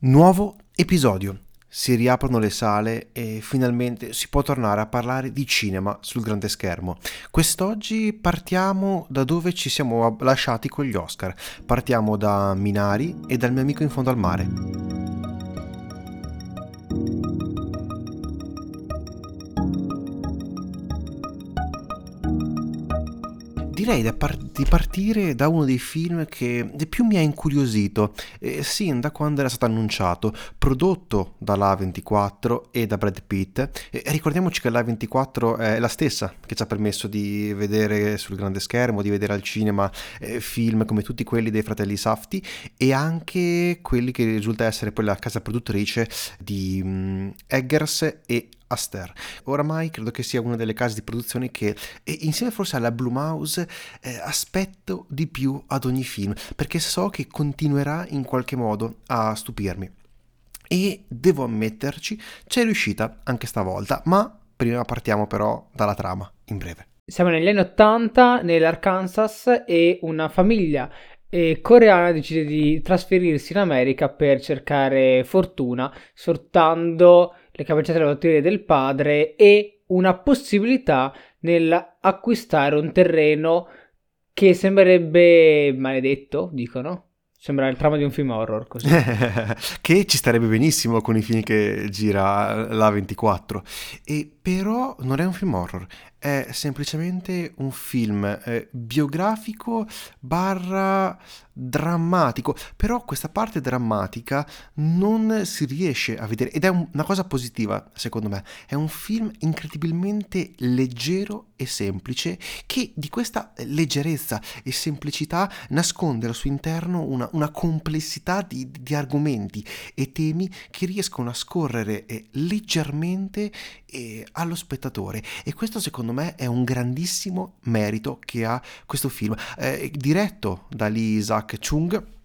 Nuovo episodio. Si riaprono le sale e finalmente si può tornare a parlare di cinema sul grande schermo. Quest'oggi partiamo da dove ci siamo lasciati con gli Oscar. Partiamo da Minari e dal mio amico in fondo al mare. Direi di partire da uno dei film che più mi ha incuriosito, eh, sin da quando era stato annunciato, prodotto dalla 24 e da Brad Pitt. Eh, ricordiamoci che la 24 è la stessa che ci ha permesso di vedere sul grande schermo, di vedere al cinema eh, film come tutti quelli dei fratelli Safti e anche quelli che risulta essere poi la casa produttrice di um, Eggers e Aster. Oramai credo che sia una delle case di produzione che, insieme forse alla Blue Mouse, eh, aspetto di più ad ogni film, perché so che continuerà in qualche modo a stupirmi. E devo ammetterci, c'è riuscita anche stavolta, ma prima partiamo però dalla trama, in breve. Siamo negli anni 80 nell'Arkansas e una famiglia eh, coreana decide di trasferirsi in America per cercare fortuna, sfruttando le capacità lavorative del padre e una possibilità nell'acquistare un terreno che sembrerebbe maledetto, dicono. Sembra il trama di un film horror così. che ci starebbe benissimo con i film che gira la 24. E però non è un film horror, è semplicemente un film eh, biografico barra drammatico, però questa parte drammatica non si riesce a vedere ed è un, una cosa positiva secondo me, è un film incredibilmente leggero e semplice che di questa leggerezza e semplicità nasconde al suo interno una, una complessità di, di, argomenti e temi che riescono a scorrere eh, leggermente eh, allo spettatore. E questo secondo me è un grandissimo merito che ha questo film. Eh, diretto da Lee Isaac Chung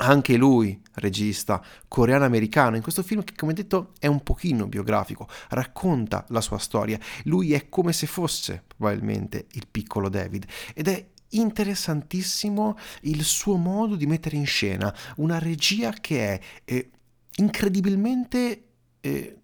anche lui regista coreano-americano. In questo film che come detto è un pochino biografico, racconta la sua storia, lui è come se fosse probabilmente il piccolo David. Ed è interessantissimo il suo modo di mettere in scena una regia che è eh, incredibilmente eh,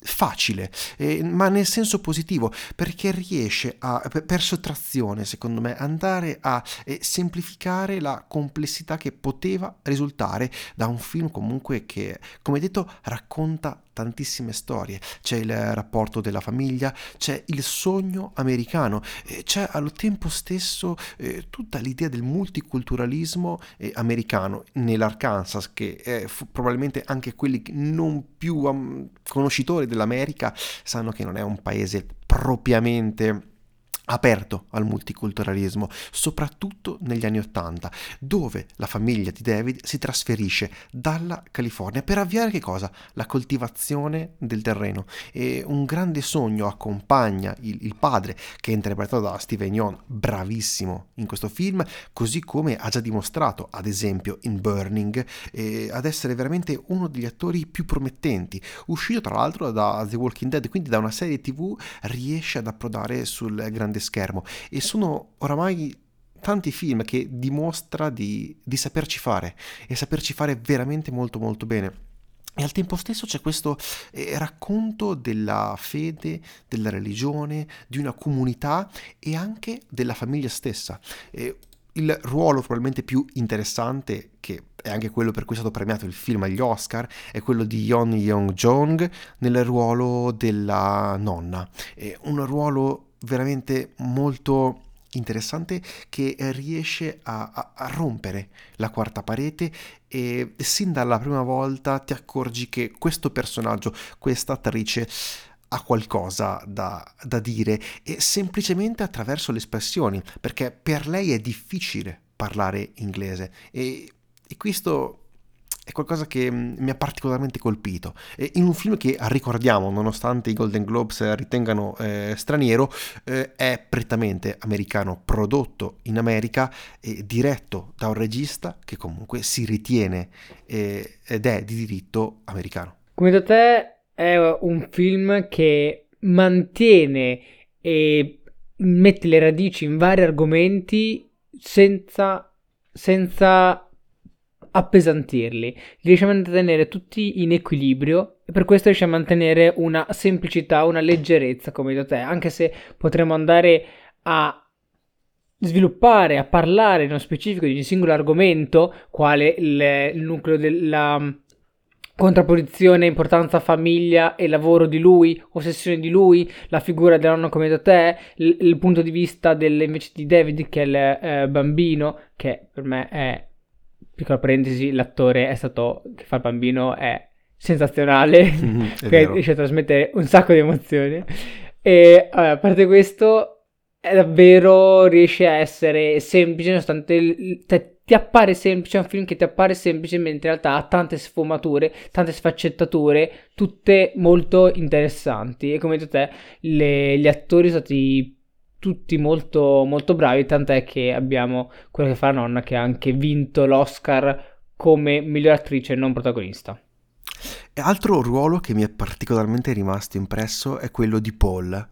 facile, eh, ma nel senso positivo, perché riesce a, per sottrazione, secondo me, andare a eh, semplificare la complessità che poteva risultare da un film comunque che, come detto, racconta tantissime storie. C'è il rapporto della famiglia, c'è il sogno americano, eh, c'è allo tempo stesso eh, tutta l'idea del multiculturalismo eh, americano nell'Arkansas, che è probabilmente anche quelli non più um, conoscitori dell'America sanno che non è un paese propriamente aperto al multiculturalismo, soprattutto negli anni Ottanta, dove la famiglia di David si trasferisce dalla California per avviare che cosa? La coltivazione del terreno. E un grande sogno accompagna il, il padre, che è interpretato da Steven Yeun, bravissimo in questo film, così come ha già dimostrato, ad esempio, in Burning, eh, ad essere veramente uno degli attori più promettenti. Uscito tra l'altro da The Walking Dead, quindi da una serie tv, riesce ad approdare sul grande grande schermo e sono oramai tanti film che dimostra di, di saperci fare e saperci fare veramente molto molto bene. E al tempo stesso c'è questo eh, racconto della fede, della religione, di una comunità e anche della famiglia stessa. Eh, il ruolo probabilmente più interessante, che è anche quello per cui è stato premiato il film agli Oscar, è quello di Yeon Young-jong nel ruolo della nonna. È un ruolo veramente molto interessante che riesce a, a, a, rompere la quarta parete e sin dalla prima volta ti accorgi che questo personaggio, questa attrice ha qualcosa da, da dire e semplicemente attraverso le espressioni perché per lei è difficile parlare inglese e, e questo è qualcosa che mm, mi ha particolarmente colpito. In un film che ricordiamo, nonostante i Golden Globes ritengano eh, straniero, eh, è prettamente americano, prodotto in America e diretto da un regista che comunque si ritiene eh, ed è di diritto americano. Come da te è un film che mantiene e mette le radici in vari argomenti senza, senza appesantirli, riesce a mantenere tutti in equilibrio e per questo riesce a mantenere una semplicità, una leggerezza, come detto te, anche se potremmo andare a sviluppare, a parlare nello specifico di un singolo argomento, quale il, il nucleo della contrapposizione importanza famiglia e lavoro di lui, ossessione di lui, la figura della nonna come da te, il, il, punto di vista del, invece di David che è il eh, bambino, che per me è, piccola parentesi, l'attore è stato, che fa il bambino è sensazionale, mm, riesce a trasmettere un sacco di emozioni. E a parte questo, è davvero riesce a essere semplice, nonostante te, ti appare semplice, è un film che ti appare semplicemente in realtà ha tante sfumature, tante sfaccettature, tutte molto interessanti. E come detto te, le, gli attori sono stati tutti molto, molto bravi, tant'è che abbiamo quella che fa la nonna che ha anche vinto l'Oscar come miglior attrice non protagonista. E altro ruolo che mi è particolarmente rimasto impresso è quello di Paul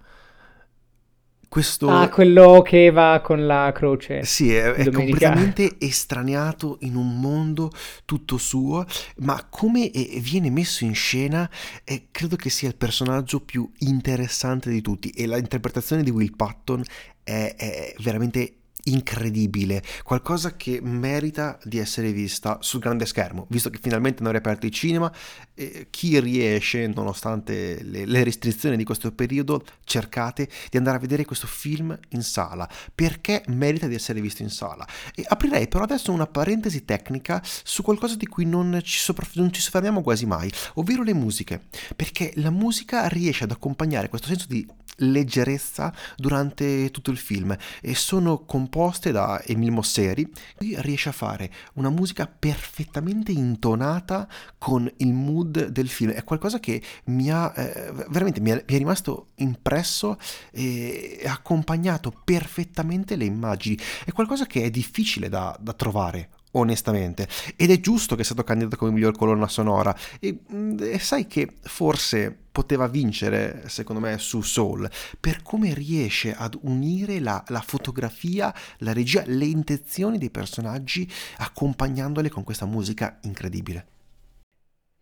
questo... Ah, quello che va con la croce. Sì, è, è completamente estraniato in un mondo tutto suo, ma come viene messo in scena eh, credo che sia il personaggio più interessante di tutti e l'interpretazione di Will Patton è, è veramente incredibile, qualcosa che merita di essere vista sul grande schermo, visto che finalmente hanno riaperto il cinema, eh, chi riesce, nonostante le, le, restrizioni di questo periodo, cercate di andare a vedere questo film in sala, perché merita di essere visto in sala. E aprirei però adesso una parentesi tecnica su qualcosa di cui non ci, sopra, non ci soffermiamo quasi mai, ovvero le musiche, perché la musica riesce ad accompagnare questo senso di leggerezza durante tutto il film e sono composte da Emil Mosseri lui riesce a fare una musica perfettamente intonata con il mood del film. È qualcosa che mi ha eh, veramente mi è, mi è, rimasto impresso e ha accompagnato perfettamente le immagini. È qualcosa che è difficile da, da trovare onestamente. Ed è giusto che sia stato candidato come miglior colonna sonora. E, mm, e, sai che forse poteva vincere, secondo me, su Soul, per come riesce ad unire la, la fotografia, la regia, le intenzioni dei personaggi, accompagnandole con questa musica incredibile.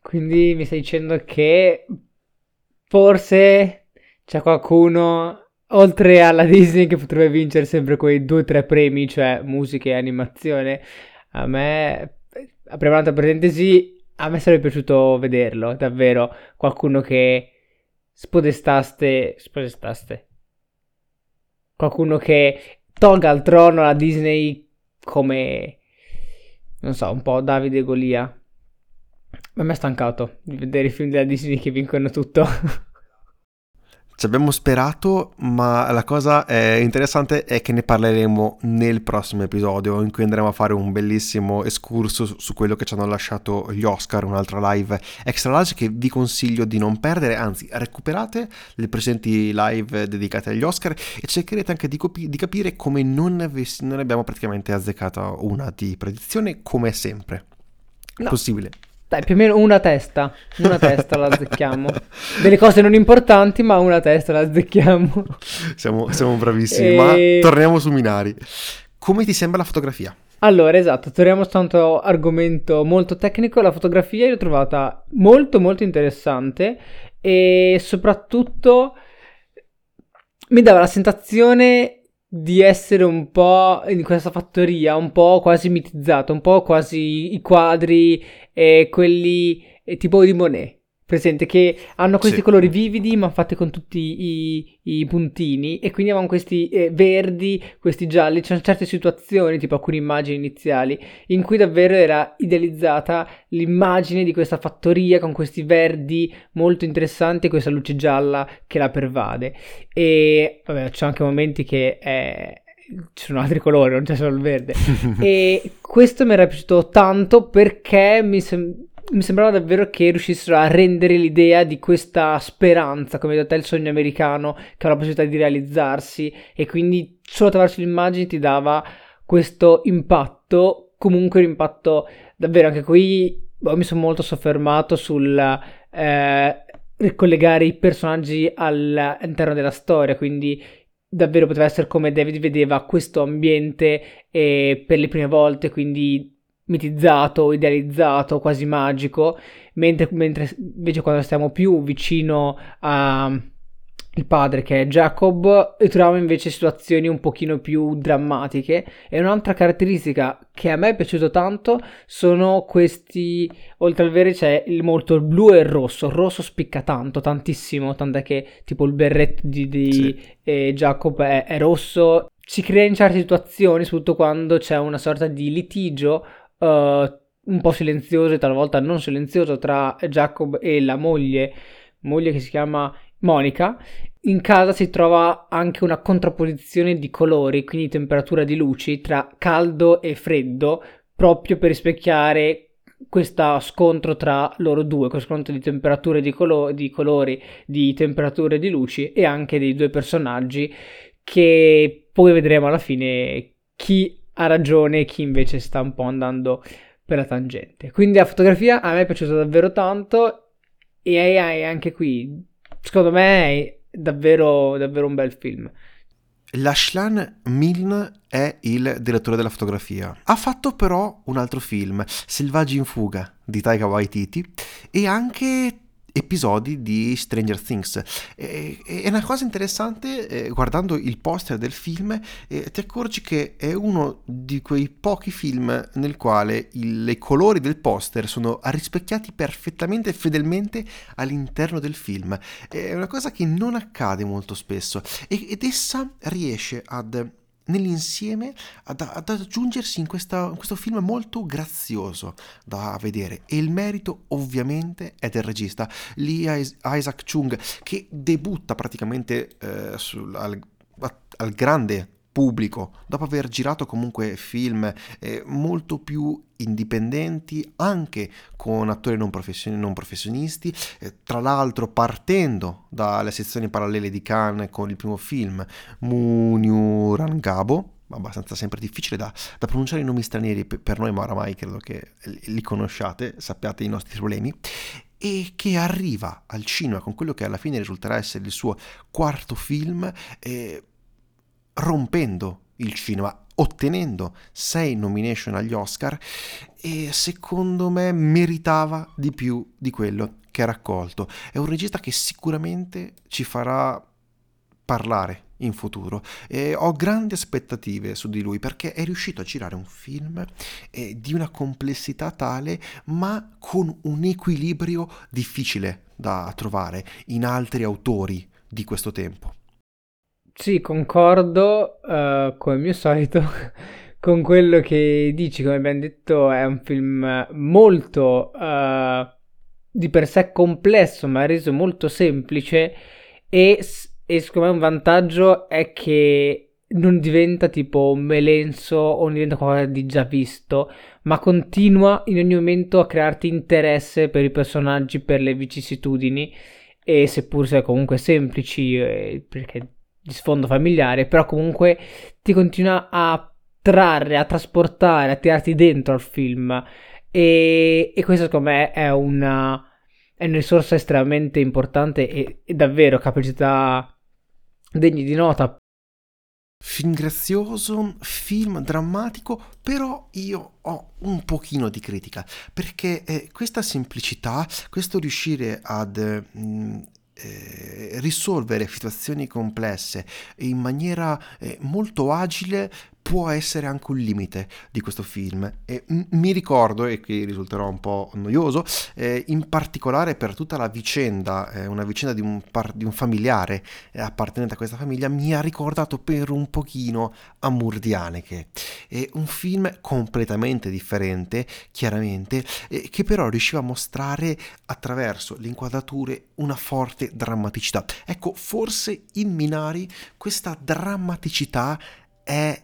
Quindi mi stai dicendo che forse c'è qualcuno oltre alla Disney che potrebbe vincere sempre quei due o tre premi, cioè musica e animazione, a me, apriamo un'altra parentesi, a me sarebbe piaciuto vederlo, davvero, qualcuno che spodestaste, spodestaste, qualcuno che tolga al trono la Disney come, non so, un po' Davide Golia. A me è stancato di vedere i film della Disney che vincono tutto. Ci abbiamo sperato, ma la cosa eh, interessante è che ne parleremo nel prossimo episodio, in cui andremo a fare un bellissimo escurso su, su quello che ci hanno lasciato gli Oscar, un'altra live extra large che vi consiglio di non perdere, anzi recuperate le presenti live dedicate agli Oscar e cercherete anche di, copi- di capire come non, avess- non abbiamo praticamente azzeccata una di predizione, come sempre. No. Possibile. Dai, più o meno una testa. Una testa la azzecchiamo. Delle cose non importanti, ma una testa la azzecchiamo. Siamo, siamo bravissimi. E... Ma torniamo su Minari. Come ti sembra la fotografia? Allora, esatto, torniamo a questo argomento molto tecnico. La fotografia l'ho trovata molto, molto interessante e soprattutto mi dava la sensazione di essere un po' in questa fattoria, un po' quasi mitizzata, un po' quasi i quadri e quelli e tipo di Monet. Presente che hanno questi sì. colori vividi ma fatti con tutti i, i puntini e quindi avevamo questi eh, verdi, questi gialli, c'erano certe situazioni, tipo alcune immagini iniziali, in cui davvero era idealizzata l'immagine di questa fattoria con questi verdi molto interessanti e questa luce gialla che la pervade. E vabbè, c'è anche momenti che è, ci sono altri colori, non c'è solo il verde. e questo mi era piaciuto tanto perché mi, sem- mi, sembrava davvero che riuscissero a rendere l'idea di questa speranza, come da te il sogno americano, che ha la possibilità di realizzarsi e quindi solo attraverso l'immagine ti dava questo impatto, comunque un impatto davvero anche qui boh, mi sono molto soffermato sul eh, ricollegare i personaggi all'interno della storia, quindi davvero poteva essere come David vedeva questo ambiente eh, per le prime volte, quindi mitizzato, idealizzato, quasi magico, mentre, mentre invece quando stiamo più vicino a il padre che è Jacob e troviamo invece situazioni un pochino più drammatiche. E un'altra caratteristica che a me è piaciuto tanto sono questi oltre al verde c'è il, molto il blu e il rosso. Il rosso spicca tanto tantissimo tant'è che tipo il berretto di, di sì. eh, Jacob è, è, rosso. Si crea in certe situazioni soprattutto quando c'è una sorta di litigio uh, un po' silenzioso e talvolta non silenzioso tra Jacob e la moglie. Moglie che si chiama Monica, in casa si trova anche una contrapposizione di colori, quindi temperatura di luci tra caldo e freddo, proprio per rispecchiare questo scontro tra loro due, questo scontro di temperature di, colo- di colori, di temperature di luci e anche dei due personaggi che poi vedremo alla fine chi ha ragione e chi invece sta un po' andando per la tangente. Quindi la fotografia a me è piaciuta davvero tanto e anche qui secondo me è davvero, davvero un bel film. Lashlan Milne è il direttore della fotografia. Ha fatto però un altro film, Selvaggi in fuga, di Taika Waititi, e anche episodi di Stranger Things. E, è una cosa interessante, eh, guardando il poster del film, eh, ti accorgi che è uno di quei pochi film nel quale i colori del poster sono rispecchiati perfettamente e fedelmente all'interno del film. È una cosa che non accade molto spesso ed essa riesce ad nell'insieme ad, ad aggiungersi in, questa, in, questo film molto grazioso da vedere. E il merito ovviamente è del regista Lee Isaac Chung che debutta praticamente eh, sul, al, al grande pubblico, dopo aver girato comunque film eh, molto più indipendenti, anche con attori non, profession- non professionisti, eh, tra l'altro partendo dalle sezioni parallele di Cannes con il primo film Munyu Rangabo, abbastanza sempre difficile da, da pronunciare i nomi stranieri per noi, ma oramai credo che li conosciate, sappiate i nostri problemi, e che arriva al cinema con quello che alla fine risulterà essere il suo quarto film. Eh, rompendo il cinema, ottenendo sei nomination agli Oscar e secondo me meritava di più di quello che ha raccolto. È un regista che sicuramente ci farà parlare in futuro e ho grandi aspettative su di lui perché è riuscito a girare un film eh, di una complessità tale ma con un equilibrio difficile da trovare in altri autori di questo tempo. Sì, concordo, uh, come mio solito, con quello che dici, come abbiamo detto, è un film molto uh, di per sé complesso, ma reso molto semplice. E, e secondo me un vantaggio è che non diventa tipo un melenso o non diventa qualcosa di già visto, ma continua in ogni momento a crearti interesse per i personaggi, per le vicissitudini. E seppur sia comunque semplici, eh, perché di sfondo familiare, però comunque ti continua a trarre, a trasportare, a tirarti dentro al film. E, e questo secondo me è una, è una risorsa estremamente importante e, e davvero capacità degni di nota. Film grazioso, film drammatico, però io ho un pochino di critica, perché eh, questa semplicità, questo riuscire ad mm, eh, risolvere situazioni complesse in maniera eh, molto agile può essere anche un limite di questo film. E m- mi ricordo, e qui risulterò un po' noioso, eh, in particolare per tutta la vicenda, eh, una vicenda di un, par- di un familiare eh, appartenente a questa famiglia, mi ha ricordato per un pochino Amour di Haneke. È un film completamente differente, chiaramente, che però riusciva a mostrare attraverso le inquadrature una forte drammaticità. Ecco, forse in Minari questa drammaticità è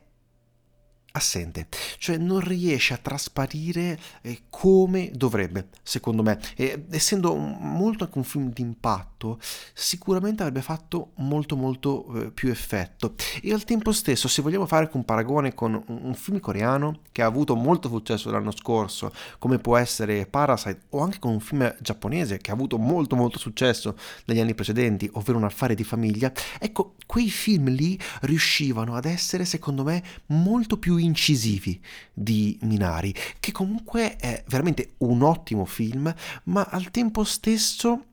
assente, cioè non riesce a trasparire eh, come dovrebbe, secondo me. E, essendo molto anche un film d'impatto, sicuramente avrebbe fatto molto molto eh, più effetto. E al tempo stesso, se vogliamo fare un paragone con un, un, film coreano che ha avuto molto successo l'anno scorso, come può essere Parasite, o anche con un film giapponese che ha avuto molto molto successo negli anni precedenti, ovvero un affare di famiglia, ecco, quei film lì riuscivano ad essere, secondo me, molto più incisivi di Minari, che comunque è veramente un ottimo film, ma al tempo stesso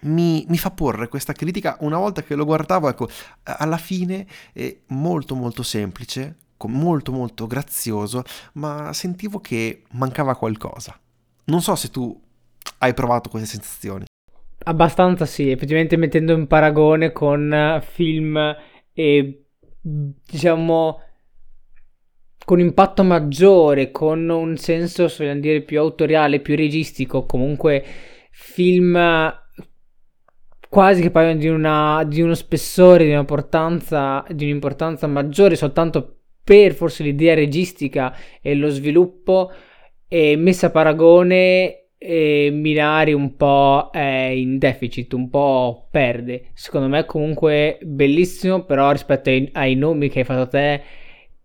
mi, mi, fa porre questa critica una volta che lo guardavo, ecco, alla fine è molto molto semplice, molto molto grazioso, ma sentivo che mancava qualcosa. Non so se tu hai provato queste sensazioni. Abbastanza sì, effettivamente mettendo in paragone con film e diciamo con impatto maggiore, con un senso, se vogliamo dire, più autoriale, più registico, comunque film quasi che parlano di, una, di uno spessore, di un'importanza, di un'importanza maggiore soltanto per forse l'idea registica e lo sviluppo e messa a paragone e Minari un po' è in deficit, un po' perde. Secondo me comunque bellissimo, però rispetto ai, ai nomi che hai fatto te,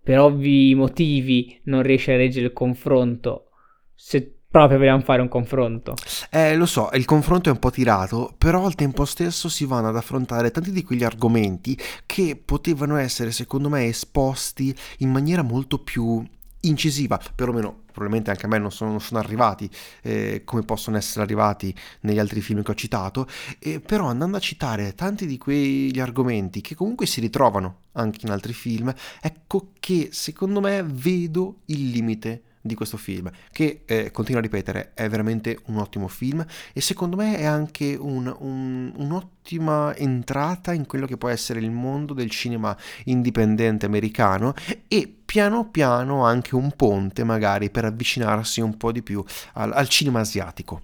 per ovvi motivi non riesce a reggere il confronto. Se proprio vogliamo fare un confronto. Eh, lo so, il confronto è un po' tirato, però al tempo stesso si vanno ad affrontare tanti di quegli argomenti che potevano essere, secondo me, esposti in maniera molto più incisiva, perlomeno probabilmente anche a me non sono, non sono arrivati eh, come possono essere arrivati negli altri film che ho citato, eh, però andando a citare tanti di quegli argomenti che comunque si ritrovano anche in altri film, ecco che secondo me vedo il limite di questo film, che eh, continuo a ripetere è veramente un ottimo film e secondo me è anche un, un, un'ottima entrata in quello che può essere il mondo del cinema indipendente americano e piano piano anche un ponte magari per avvicinarsi un po' di più al, al cinema asiatico.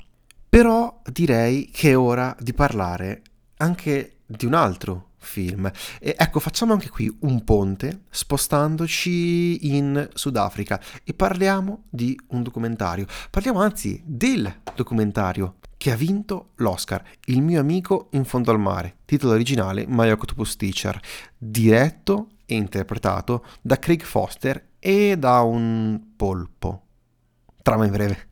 Però direi che è ora di parlare anche di un altro film. E ecco, facciamo anche qui un ponte spostandoci in Sudafrica e parliamo di un documentario. Parliamo anzi del documentario che ha vinto l'Oscar, Il mio amico in fondo al mare, titolo originale My Octopus Teacher, diretto e interpretato da Craig Foster e da un polpo. Trama in breve.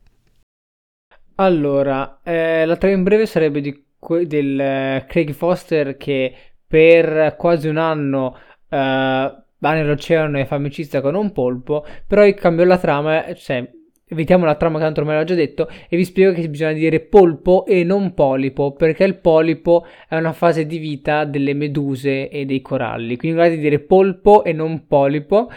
Allora, eh, la trama in breve sarebbe di, del uh, Craig Foster che per quasi un anno uh, va nell'oceano e fa amicizia con un polpo, però cambiò la trama, cioè evitiamo la trama che tanto me l'ha già detto e vi spiego che bisogna dire polpo e non polipo perché il polipo è una fase di vita delle meduse e dei coralli. Quindi guardate di dire polpo e non polipo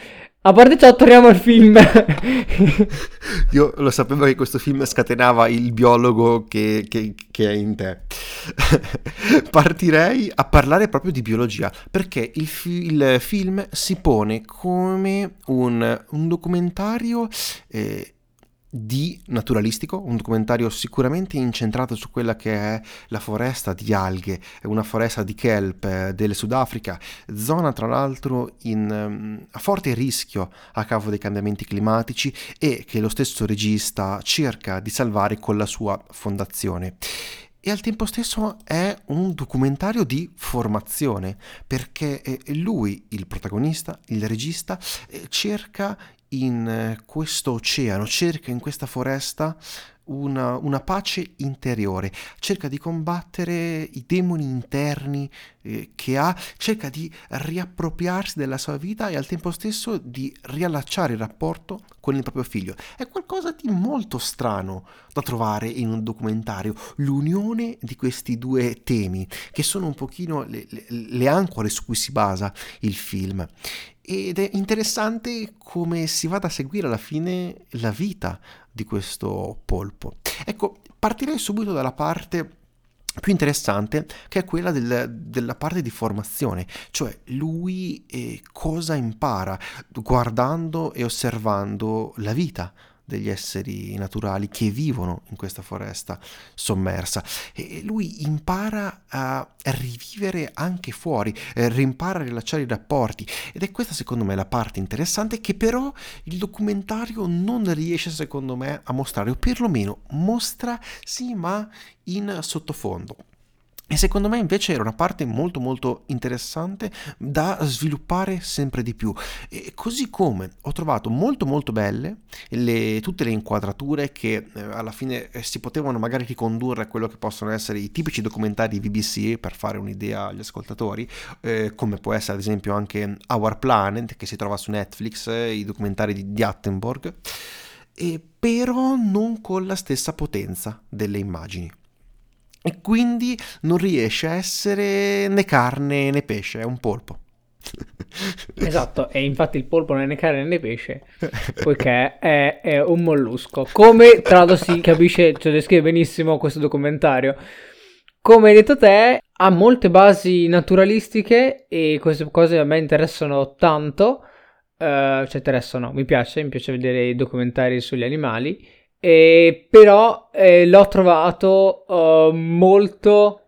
a parte ciò, torniamo al film. Io lo sapevo che questo film scatenava il biologo che, che, che è in te. Partirei a parlare proprio di biologia, perché il, fi- il film si pone come un, un documentario eh, di naturalistico, un documentario sicuramente incentrato su quella che è la foresta di alghe, una foresta di kelp eh, del Sudafrica, zona tra l'altro in, um, a forte rischio a causa dei cambiamenti climatici e che lo stesso regista cerca di salvare con la sua fondazione. E al tempo stesso è un documentario di formazione perché eh, lui, il protagonista, il regista, eh, cerca in eh, questo oceano, cerca in questa foresta una, una, pace interiore, cerca di combattere i demoni interni eh, che ha, cerca di riappropriarsi della sua vita e al tempo stesso di riallacciare il rapporto con il proprio figlio. È qualcosa di molto strano da trovare in un documentario, l'unione di questi due temi, che sono un pochino le, le, le ancore su cui si basa il film. Ed è interessante come si vada a seguire alla fine la vita di questo polpo. Ecco, partirei subito dalla parte più interessante che è quella del, della parte di formazione, cioè lui eh, cosa impara guardando e osservando la vita degli esseri naturali che vivono in questa foresta sommersa. E lui impara a rivivere anche fuori, eh, rimpara a rilacciare i rapporti. Ed è questa secondo me la parte interessante che però il documentario non riesce secondo me a mostrare o perlomeno mostra sì ma in sottofondo E secondo me invece era una parte molto molto interessante da sviluppare sempre di più. E così come ho trovato molto molto belle le, tutte le inquadrature che eh, alla fine eh, si potevano magari ricondurre a quello che possono essere i tipici documentari BBC per fare un'idea agli ascoltatori, eh, come può essere ad esempio anche Our Planet che si trova su Netflix, eh, i documentari di, di Attenborg, però non con la stessa potenza delle immagini e quindi non riesce a essere né carne né pesce, è un polpo. Esatto, e infatti il polpo non è né carne né pesce, poiché è, è un mollusco. Come tra l'altro si capisce, cioè descrive benissimo questo documentario. Come hai detto te, ha molte basi naturalistiche e queste cose a me interessano tanto. Uh, cioè interessano, mi piace, mi piace vedere i documentari sugli animali eh, però eh, l'ho trovato uh, molto,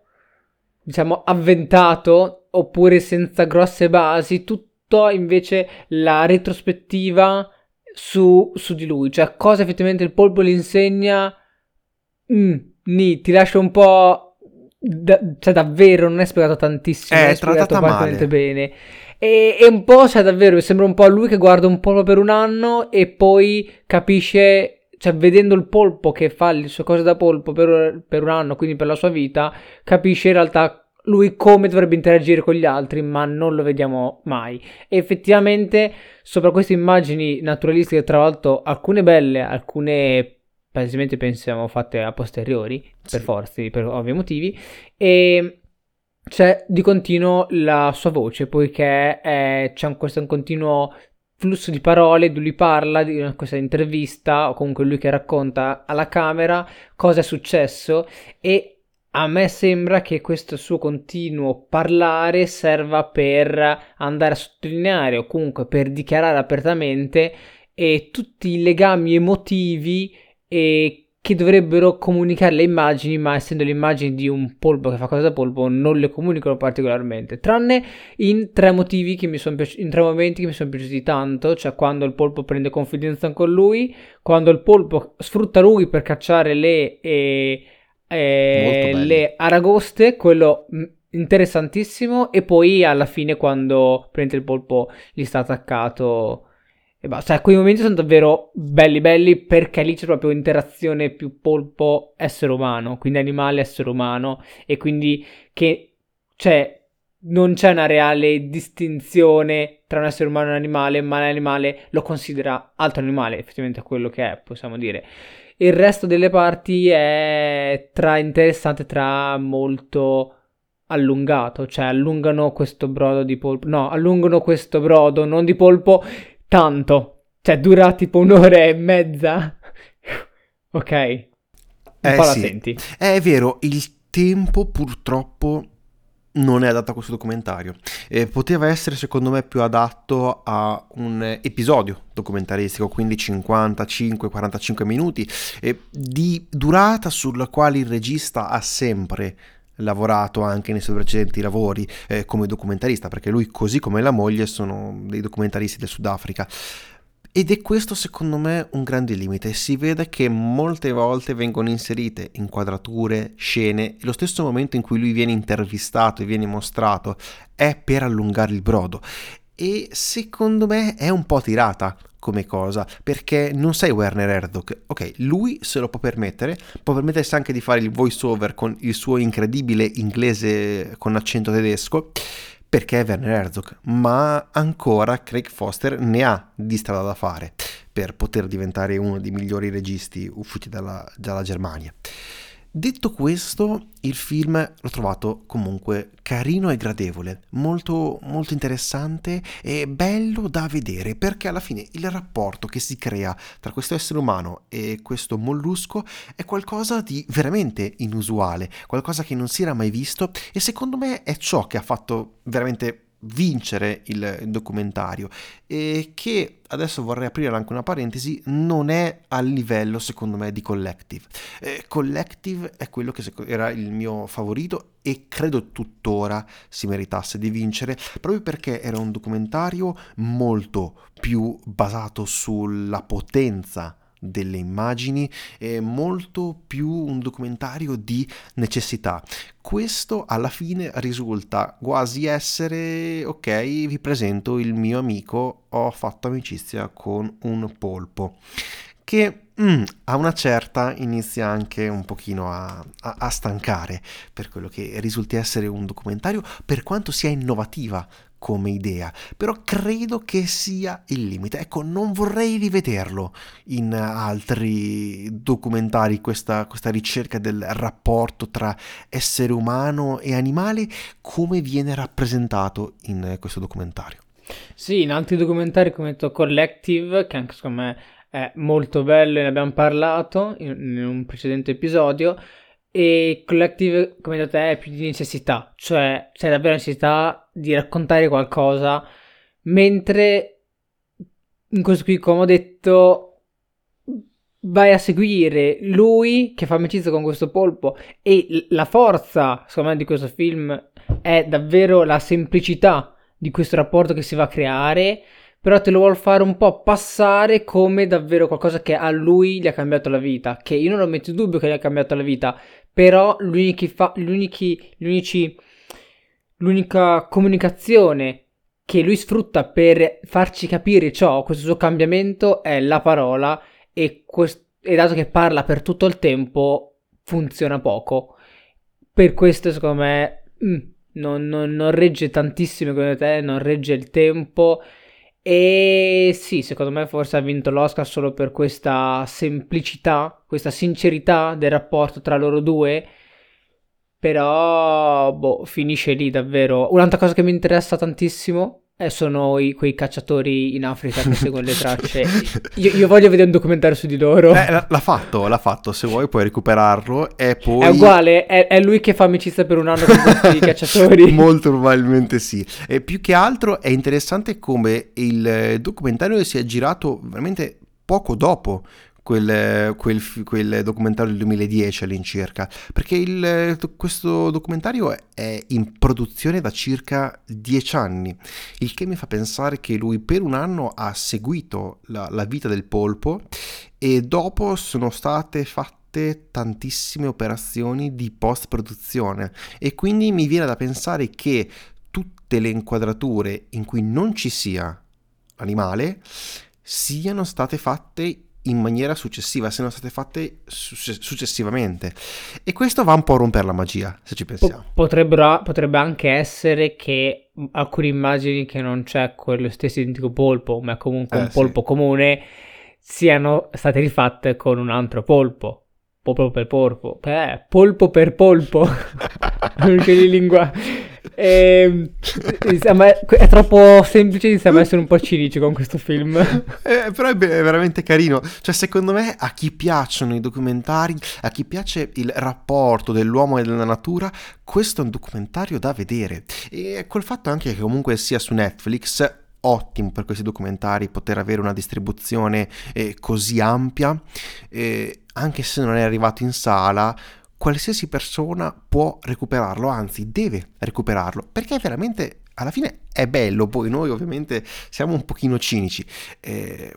diciamo, avventato oppure senza grosse basi. Tutto invece la retrospettiva su, su di lui, cioè cosa effettivamente il polpo gli insegna. Mm, ni, ti lascia un po'. Da, cioè, davvero non è spiegato tantissimo, è, è spiegato abbastanza bene. E, e, un po', cioè, davvero, sembra un po' lui che guarda un polpo per un anno e poi capisce cioè vedendo il polpo che fa le sue cose da polpo per, per, un anno, quindi per la sua vita, capisce in realtà lui come dovrebbe interagire con gli altri, ma non lo vediamo mai. E effettivamente, sopra queste immagini naturalistiche, tra l'altro, alcune belle, alcune palesemente pensiamo fatte a posteriori, sì. per forza, per ovvi motivi, e c'è di continuo la sua voce, poiché è, c'è un, questo un continuo flusso di parole, lui parla di questa intervista o comunque lui che racconta alla camera cosa è successo e a me sembra che questo suo continuo parlare serva per andare a sottolineare o comunque per dichiarare apertamente e tutti i legami emotivi e che dovrebbero comunicare le immagini, ma essendo le immagini di un polpo che fa cosa da polpo, non le comunicano particolarmente. Tranne in tre motivi che mi sono piaciuti, in tre momenti che mi sono piaciuti tanto, cioè quando il polpo prende confidenza con lui, quando il polpo sfrutta lui per cacciare le, eh, eh, le aragoste, quello mm, interessantissimo, e poi alla fine quando prende il polpo gli sta attaccato e basta, cioè, quei momenti sono davvero belli belli perché lì c'è proprio interazione più polpo essere umano, quindi animale essere umano e quindi che cioè non c'è una reale distinzione tra un essere umano e un animale, ma l'animale lo considera altro animale, effettivamente è quello che è, possiamo dire. Il resto delle parti è tra interessante, tra molto allungato, cioè allungano questo brodo di polpo, no, allungano questo brodo non di polpo tanto. Cioè, dura tipo un'ora e mezza. ok. Un eh, po' sì. la senti. È vero, il tempo purtroppo non è adatto a questo documentario. Eh, poteva essere secondo me più adatto a un episodio documentaristico, quindi 55-45 minuti eh, di durata sulla quale il regista ha sempre lavorato anche nei suoi precedenti lavori eh, come documentarista, perché lui, così come la moglie, sono dei documentaristi del Sudafrica. Ed è questo secondo me un grande limite, si vede che molte volte vengono inserite inquadrature, scene, e lo stesso momento in cui lui viene intervistato e viene mostrato è per allungare il brodo. E secondo me è un po' tirata come cosa, perché non sei Werner Herzog. Ok, lui se lo può permettere, può permettersi anche di fare il voice over con il suo incredibile inglese con accento tedesco, perché è Werner Herzog, ma ancora Craig Foster ne ha di strada da fare per poter diventare uno dei migliori registi usciti dalla, dalla Germania. Detto questo, il film l'ho trovato comunque carino e gradevole, molto, molto interessante e bello da vedere perché alla fine il rapporto che si crea tra questo essere umano e questo mollusco è qualcosa di veramente inusuale, qualcosa che non si era mai visto e secondo me è ciò che ha fatto veramente vincere il documentario. E che adesso vorrei aprire anche una parentesi non è a livello secondo me di Collective. Eh, Collective è quello che era il mio favorito e credo tuttora si meritasse di vincere proprio perché era un documentario molto più basato sulla potenza delle immagini, è molto più un documentario di necessità. Questo alla fine risulta quasi essere ok, vi presento il mio amico, ho fatto amicizia con un polpo che mm, a una certa inizia anche un pochino a, a, a, stancare per quello che risulti essere un documentario, per quanto sia innovativa come idea, però credo che sia il limite. Ecco, non vorrei rivederlo in altri documentari, questa, questa ricerca del rapporto tra essere umano e animale, come viene rappresentato in questo documentario. Sì, in altri documentari come The Collective, che anche secondo me è molto bello ne abbiamo parlato in, un precedente episodio. E Collective, come detto te, è più di necessità, cioè c'è davvero necessità di raccontare qualcosa, mentre in questo qui, come ho detto, vai a seguire lui che fa amicizia con questo polpo e la forza, secondo me, di questo film è davvero la semplicità di questo rapporto che si va a creare però te lo vuol fare un po' passare come davvero qualcosa che a lui gli ha cambiato la vita, che io non lo metto in dubbio che gli ha cambiato la vita, però fa, l'unici, l'unici, l'unica comunicazione che lui sfrutta per farci capire ciò, questo suo cambiamento, è la parola e, quest- e dato che parla per tutto il tempo, funziona poco. Per questo, secondo me, mm, non, non, non regge tantissimo come te, non regge il tempo e sì, secondo me forse ha vinto l'Oscar solo per questa semplicità, questa sincerità del rapporto tra loro due. Però, boh, finisce lì davvero. Un'altra cosa che mi interessa tantissimo eh, sono i, quei cacciatori in Africa che seguono le tracce. Io, io, voglio vedere un documentario su di loro. Eh, l'ha fatto, l'ha fatto. Se vuoi puoi recuperarlo. E poi... È uguale, è, è lui che fa amicizia per un anno con questi cacciatori. Molto probabilmente sì. E più che altro è interessante come il documentario sia girato veramente poco dopo quel, quel, quel, documentario del 2010 all'incirca, perché il, questo documentario è in produzione da circa dieci anni, il che mi fa pensare che lui per un anno ha seguito la, la vita del polpo e dopo sono state fatte tantissime operazioni di post produzione e quindi mi viene da pensare che tutte le inquadrature in cui non ci sia animale siano state fatte in maniera successiva, siano state fatte successivamente. E questo va un po' a rompere la magia, se ci pensiamo. potrebbe anche essere che alcune immagini che non c'è quello stesso identico polpo, ma comunque eh, un polpo sì. comune, siano state rifatte con un altro polpo. Polpo per polpo. Eh, polpo per polpo. c'è di lingua. E, ehm, è troppo semplice, iniziamo a essere un po' cinici con questo film. Eh, però è veramente carino. Cioè, secondo me, a chi piacciono i documentari, a chi piace il rapporto dell'uomo e della natura, questo è un documentario da vedere. E col fatto anche che comunque sia su Netflix, ottimo per questi documentari poter avere una distribuzione eh, così ampia, eh, anche se non è arrivato in sala, qualsiasi persona può recuperarlo, anzi deve recuperarlo, perché veramente alla fine è bello, poi noi ovviamente siamo un pochino cinici, eh,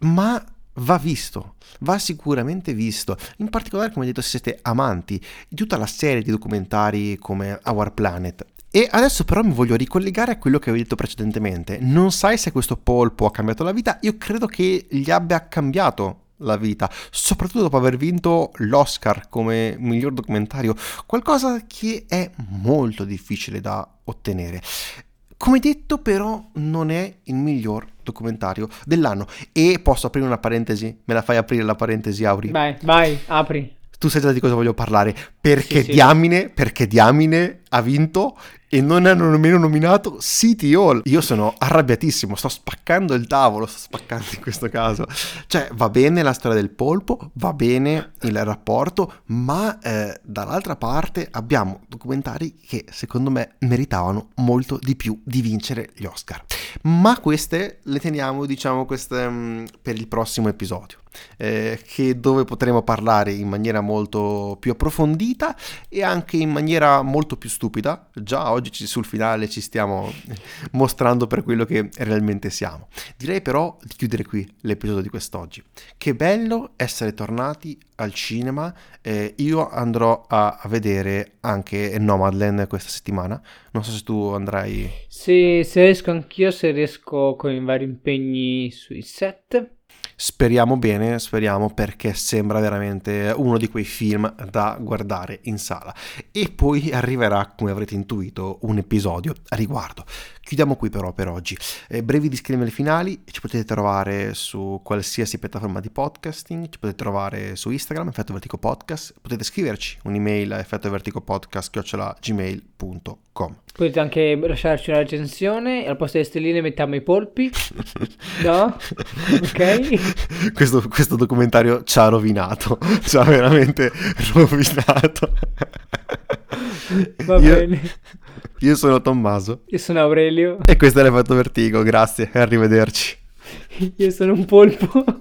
ma va visto, va sicuramente visto, in particolare come detto se siete amanti di tutta la serie di documentari come Our Planet. E adesso però mi voglio ricollegare a quello che avevo detto precedentemente. Non sai se questo polpo ha cambiato la vita? Io credo che gli abbia cambiato la vita, soprattutto dopo aver vinto l'Oscar come miglior documentario, qualcosa che è molto difficile da ottenere. Come detto però non è il miglior documentario dell'anno e posso aprire una parentesi? Me la fai aprire la parentesi Auri? Vai, vai, apri tu sai già di cosa voglio parlare. Perché, sì, diamine, sì. perché diamine ha vinto e non hanno nemmeno nominato City Hall. Io sono arrabbiatissimo, sto spaccando il tavolo, sto spaccando in questo caso. Cioè, va bene la storia del polpo, va bene il rapporto, ma eh, dall'altra parte abbiamo documentari che secondo me meritavano molto di più di vincere gli Oscar. ma queste le teniamo, diciamo, queste, um, per il prossimo episodio eh, che dove potremo parlare in maniera molto più approfondita e anche in maniera molto più stupida. Già oggi ci, sul finale ci stiamo mostrando per quello che realmente siamo. Direi però di chiudere qui l'episodio di quest'oggi. Che bello essere tornati al cinema. Eh, io andrò a, a, vedere anche Nomadland questa settimana. Non so se tu andrai. Sì, se riesco anch'io, se riesco con i vari impegni sui set Speriamo bene, speriamo perché sembra veramente uno di quei film da guardare in sala. E poi arriverà, come avrete intuito, un episodio a riguardo. Chiudiamo qui però per oggi. Eh, brevi disclaimer finali, ci potete trovare su qualsiasi piattaforma di podcasting, ci potete trovare su Instagram, Effetto Vertico Podcast, potete scriverci un'email a effettoverticopodcast.gmail.com Potete anche lasciarci una recensione, al posto delle stelline mettiamo i polpi. no? Ok? questo, questo documentario ci ha rovinato, ci ha veramente rovinato. Va io, bene. Io sono Tommaso. Io sono Aurelio. E questo è l'effetto vertigo, grazie arrivederci. Io sono un polpo.